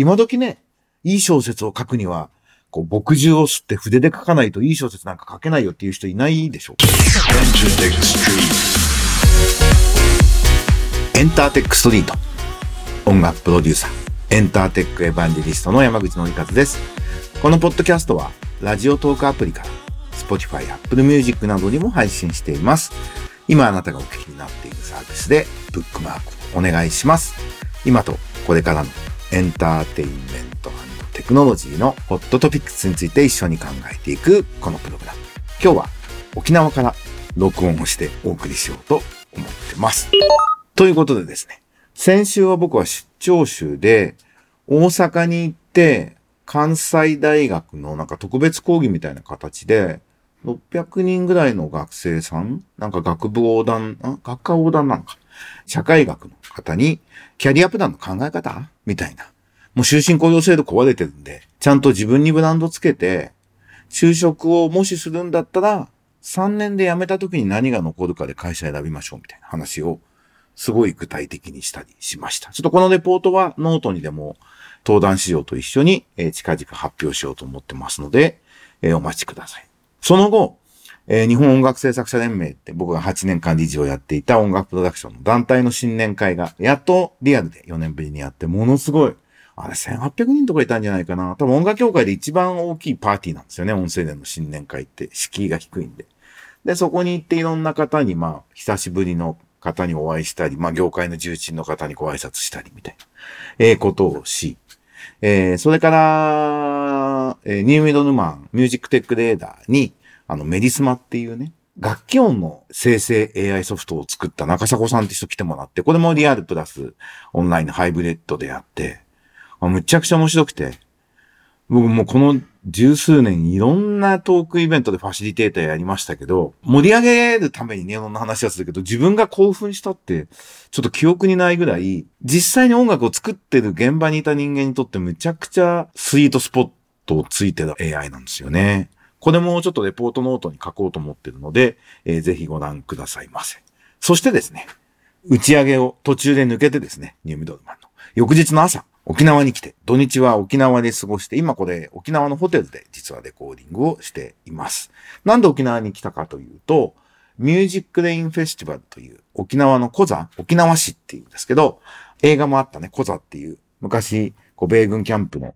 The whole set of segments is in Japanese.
今時ね、いい小説を書くには、こう、墨汁を吸って筆で書かないといい小説なんか書けないよっていう人いないでしょう。エンターテックストリート。音楽プロデューサー、エンターテックエヴァンジェリストの山口のりかずです。このポッドキャストは、ラジオトークアプリから、Spotify、Apple Music などにも配信しています。今あなたがお聞きになっているサービスで、ブックマークお願いします。今とこれからのエンターテインメントテクノロジーのホットトピックスについて一緒に考えていくこのプログラム。今日は沖縄から録音をしてお送りしようと思ってます。ということでですね、先週は僕は出張集で大阪に行って関西大学のなんか特別講義みたいな形で600人ぐらいの学生さんなんか学部横断、学科横断なんか社会学の方にキャリアプランの考え方？みたいなもう終身雇用制度壊れてるんで、ちゃんと自分にブランドつけて、就職をもしするんだったら、3年で辞めた時に何が残るかで会社選びましょうみたいな話を、すごい具体的にしたりしました。ちょっとこのレポートはノートにでも登壇資料と一緒に、え近々発表しようと思ってますので、えお待ちください。その後、えー、日本音楽制作者連盟って僕が8年間理事をやっていた音楽プロダクションの団体の新年会が、やっとリアルで4年ぶりにやって、ものすごいあれ1800人とかいたんじゃないかな。多分音楽協会で一番大きいパーティーなんですよね。音声での新年会って。敷居が低いんで。で、そこに行っていろんな方に、まあ、久しぶりの方にお会いしたり、まあ、業界の重鎮の方にご挨拶したりみたいな、えー、ことをし、えー、それから、えー、ニューミドルマン、ミュージックテックレーダーに、あの、メディスマっていうね、楽器音の生成 AI ソフトを作った中迫さんって人来てもらって、これもリアルプラスオンラインのハイブリッドでやって、むちゃくちゃ面白くて、僕もこの十数年いろんなトークイベントでファシリテーターやりましたけど、盛り上げるためにね、いろんな話はするけど、自分が興奮したって、ちょっと記憶にないぐらい、実際に音楽を作ってる現場にいた人間にとってむちゃくちゃスイートスポットをついてる AI なんですよね。これもちょっとレポートノートに書こうと思ってるので、えー、ぜひご覧くださいませ。そしてですね、打ち上げを途中で抜けてですね、ニューミドルマンの。翌日の朝、沖縄に来て、土日は沖縄で過ごして、今これ沖縄のホテルで実はレコーディングをしています。なんで沖縄に来たかというと、Music Lane Festival という沖縄のコザ、沖縄市っていうんですけど、映画もあったね、コザっていう、昔、こう、米軍キャンプの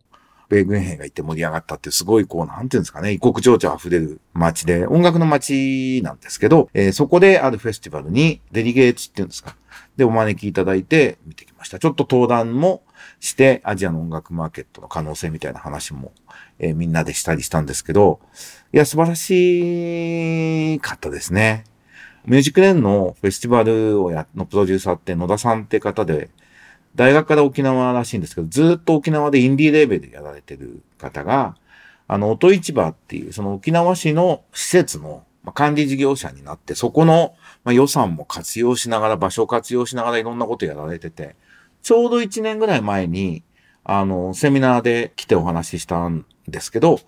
米軍兵がいて盛り上がったってすごいこう、なんていうんですかね、異国情緒溢れる街で、音楽の街なんですけど、えー、そこであるフェスティバルに delegates っていうんですか。で、お招きいただいて見てきました。ちょっと登壇もして、アジアの音楽マーケットの可能性みたいな話も、えー、みんなでしたりしたんですけど、いや、素晴らしかったですね。ミュージックレーンのフェスティバルをや、のプロデューサーって野田さんって方で、大学から沖縄らしいんですけど、ずっと沖縄でインディーレーベルでやられてる方が、あの、音市場っていう、その沖縄市の施設の管理事業者になって、そこの予算も活用しながら、場所を活用しながらいろんなことやられてて、ちょうど1年ぐらい前に、あの、セミナーで来てお話ししたんですけど、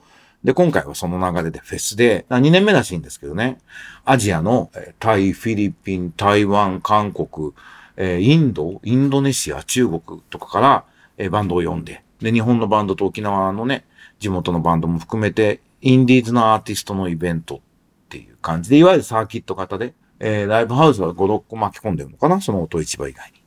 で、今回はその流れでフェスで、2年目らしいんですけどね、アジアのタイ、フィリピン、台湾、韓国、えインド、インドネシア、中国とかから、えバンドを呼んで、で、日本のバンドと沖縄のね、地元のバンドも含めて、インディーズのアーティストのイベントっていう感じで、いわゆるサーキット型で、えー、ライブハウスは5、6個巻き込んでるのかなその音市場以外に。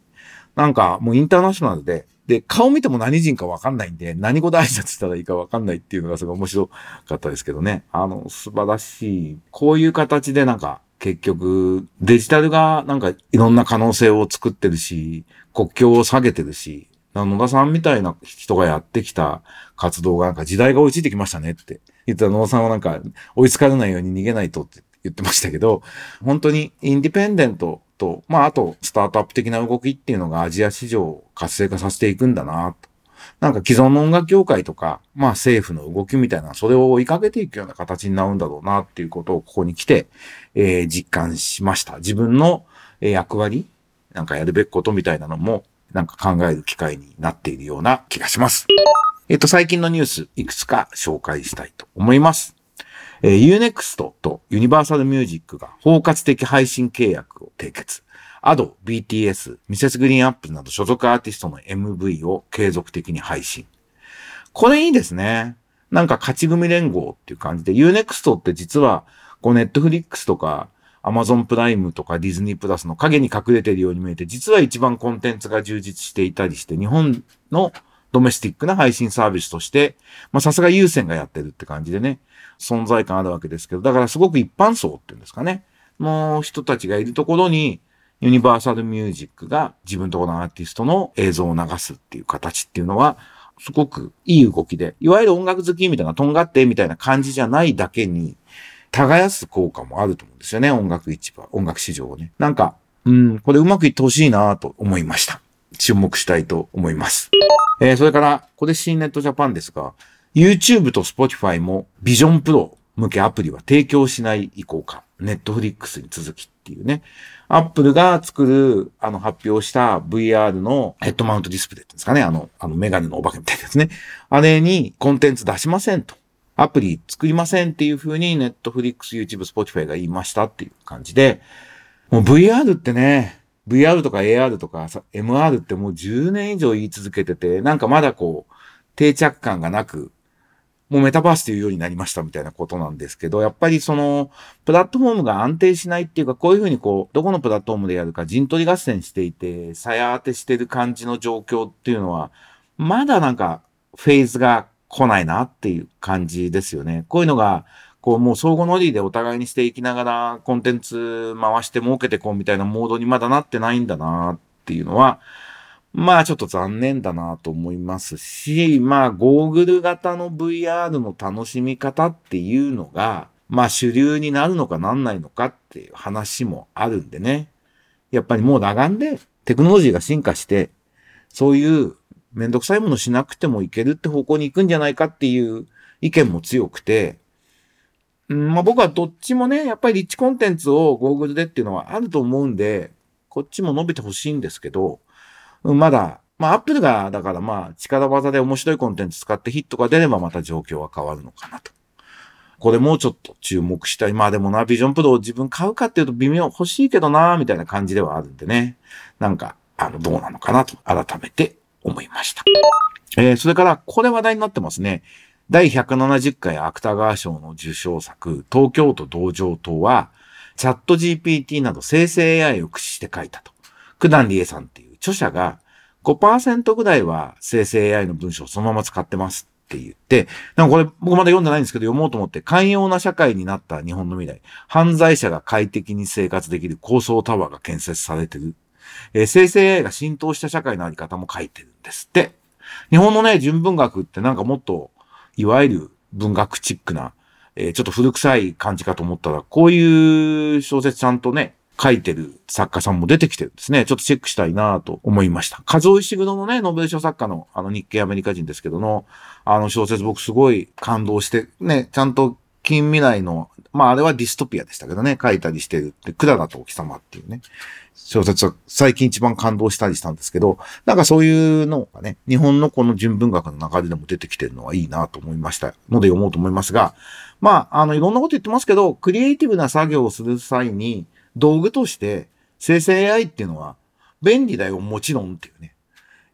なんかもうインターナショナルで、で、顔見ても何人かわかんないんで、何語で挨拶したらいいかわかんないっていうのがすごい面白かったですけどね。あの、素晴らしい。こういう形でなんか、結局、デジタルがなんかいろんな可能性を作ってるし、国境を下げてるし、野田さんみたいな人がやってきた活動がなんか時代が追いついてきましたねって言ったら野田さんはなんか追いつかれないように逃げないとって言ってましたけど、本当にインディペンデントと、まあ、あと、スタートアップ的な動きっていうのがアジア市場を活性化させていくんだなと。なんか既存の音楽業界とか、まあ政府の動きみたいな、それを追いかけていくような形になるんだろうなっていうことをここに来て、えー、実感しました。自分の役割、なんかやるべきことみたいなのも、なんか考える機会になっているような気がします。えっ、と、最近のニュース、いくつか紹介したいと思います。えー、Unext とユニバーサルミュージックが包括的配信契約を締結。 Ado、BTS、 Mrs. GREEN APPLE など所属アーティストの MV を継続的に配信。これいいですね。なんか勝ち組連合っていう感じで、Unext って実は、こう、ネットフリックスとか、アマゾンプライムとかディズニープラスの影に隠れてるように見えて、実は一番コンテンツが充実していたりして、日本のドメスティックな配信サービスとして、まあさすが優先がやってるって感じでね、存在感あるわけですけど、だからすごく一般層っていうんですかね、の人たちがいるところに、ユニバーサルミュージックが自分とこのアーティストの映像を流すっていう形っていうのは、すごくいい動きで、いわゆる音楽好きみたいな、とんがってみたいな感じじゃないだけに、耕す効果もあると思うんですよね、音楽市場、音楽市場をね。なんか、うん、これうまくいってほしいなと思いました。注目したいと思います。えー、それから、これ新ネットジャパンですが、YouTube と Spotify も Vision Pro 向けアプリは提供しない意向か。Netflix に続きっていうね。Apple が作る、あの、発表した VR のヘッドマウントディスプレイってんですかね。あの、あの、メガネのお化けみたいですね。あれにコンテンツ出しませんと。アプリ作りませんっていう風に Netflix、YouTube、Spotify が言いましたっていう感じで、もう VR ってね、VR とか AR とか MR ってもう10年以上言い続けてて、なんかまだこう、定着感がなく、もうメタバースというようになりましたみたいなことなんですけど、やっぱりその、プラットフォームが安定しないっていうか、こういうふうにこう、どこのプラットフォームでやるか陣取り合戦していて、鞘当てしてる感じの状況っていうのは、まだなんか、フェーズが来ないなっていう感じですよね。こういうのが、こうもう相互乗りでお互いにしていきながらコンテンツ回して儲けてこうみたいなモードにまだなってないんだなっていうのは、まあちょっと残念だなと思いますし、まあゴーグル型の VR の楽しみ方っていうのが、まあ主流になるのかなんないのかっていう話もあるんでね。やっぱりもう裸眼でテクノロジーが進化して、そういうめんどくさいものしなくてもいけるって方向に行くんじゃないかっていう意見も強くて、うんまあ、僕はどっちもね、やっぱりリッチコンテンツをゴーグルでっていうのはあると思うんで、こっちも伸びてほしいんですけど、まだ、まあ、アップルが、だからまあ、力技で面白いコンテンツ使ってヒットが出ればまた状況は変わるのかなと。これもうちょっと注目したい。まあでもな、ビジョンプロを自分買うかっていうと微妙、欲しいけどな、みたいな感じではあるんでね。なんか、あの、どうなのかなと、改めて思いました。えー、それから、これ話題になってますね。第170回芥川賞の受賞作、東京都道場島は、チャット GPT など生成 AI を駆使して書いたと。九段理恵さんっていう著者が5%ぐらいは生成 AI の文章をそのまま使ってますって言って、なんかこれ僕まだ読んでないんですけど読もうと思って寛容な社会になった日本の未来、犯罪者が快適に生活できる高層タワーが建設されてる。えー、生成 AI が浸透した社会のあり方も書いてるんですって。日本のね、純文学ってなんかもっと、いわゆる文学チックな、えー、ちょっと古臭い感じかと思ったら、こういう小説ちゃんとね、書いてる作家さんも出てきてるんですね。ちょっとチェックしたいなと思いました。和尾石黒のね、ノーベル賞作家のあの日系アメリカ人ですけどの、あの小説僕すごい感動して、ね、ちゃんと近未来の、まああれはディストピアでしたけどね、書いたりしてるって、クララとお日様っていうね、小説は最近一番感動したりしたんですけど、なんかそういうのがね、日本のこの純文学の中ででも出てきてるのはいいなと思いましたので読もうと思いますが、まあ、あの、いろんなこと言ってますけど、クリエイティブな作業をする際に、道具として生成 AI っていうのは便利だよ、もちろんっていうね。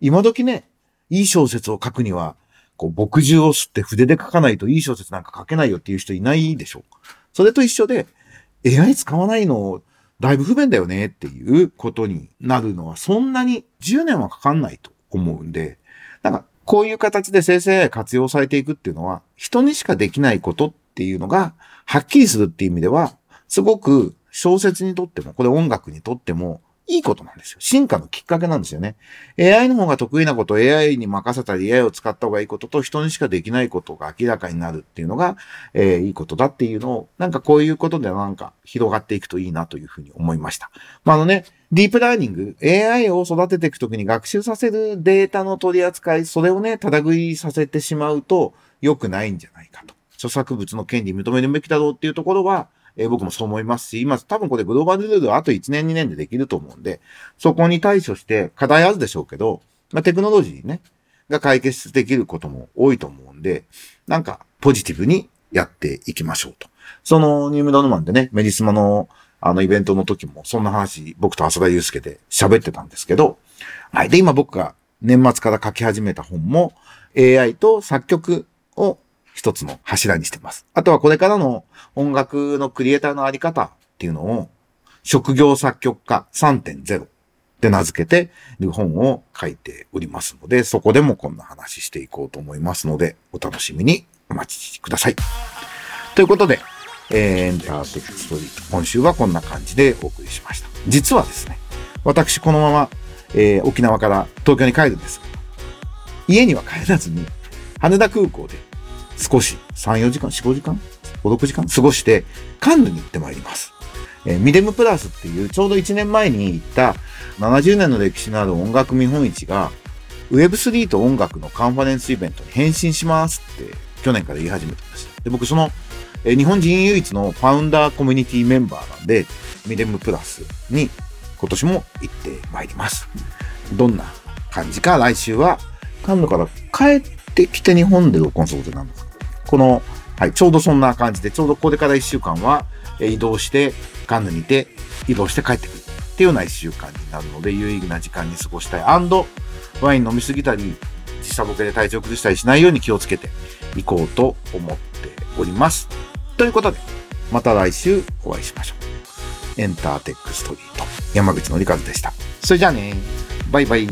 今時ね、いい小説を書くには、こう、墨汁を吸って筆で書かないといい小説なんか書けないよっていう人いないでしょ。それと一緒で、AI 使わないの、だいぶ不便だよねっていうことになるのは、そんなに10年はかかんないと思うんで、なんか、こういう形で生成 AI 活用されていくっていうのは、人にしかできないことっていうのが、はっきりするっていう意味では、すごく小説にとっても、これ音楽にとっても、いいことなんですよ。進化のきっかけなんですよね。AI の方が得意なこと、AI に任せたり AI を使った方がいいことと人にしかできないことが明らかになるっていうのが、えー、いいことだっていうのを、なんかこういうことでなんか広がっていくといいなというふうに思いました。まあ、あのね、ディープラーニング、AI を育てていくときに学習させるデータの取り扱い、それをね、ただ食いさせてしまうと良くないんじゃないかと。著作物の権利認めるべきだろうっていうところは、えー、僕もそう思いますし、今多分これグローバルルールはあと1年2年でできると思うんで、そこに対処して課題あるでしょうけど、まあ、テクノロジーね、が解決できることも多いと思うんで、なんかポジティブにやっていきましょうと。そのニュームドノマンでね、メディスマのあのイベントの時もそんな話、僕と浅田祐介で喋ってたんですけど、はい。で、今僕が年末から書き始めた本も AI と作曲を一つの柱にしてます。あとはこれからの音楽のクリエイターのあり方っていうのを職業作曲家3.0って名付けてる本を書いておりますので、そこでもこんな話していこうと思いますので、お楽しみにお待ちください。ということで、えー、エンターテックストリート。今週はこんな感じでお送りしました。実はですね、私このまま、えー、沖縄から東京に帰るんです。家には帰らずに、羽田空港で少し3、4時間、4、5時間 ?5、6時間過ごして、カンヌに行ってまいります。えー、ミデムプラスっていうちょうど1年前に行った70年の歴史のある音楽見本市が Web3 と音楽のカンファレンスイベントに変身しますって去年から言い始めたんです。で僕その、えー、日本人唯一のファウンダーコミュニティメンバーなんでミデムプラスに今年も行ってまいります。どんな感じか来週はカンヌから帰ってきて日本で録音することになんです。この、はい、ちょうどそんな感じで、ちょうどこれから1週間は移動してカンヌにて移動して帰ってくるっていうような一週間になるので、有意義な時間に過ごしたい。アンド、ワイン飲みすぎたり、時差ボケで体調崩したりしないように気をつけていこうと思っております。ということで、また来週お会いしましょう。エンターテックストリート、山口のりかずでした。それじゃあね、バイバイ。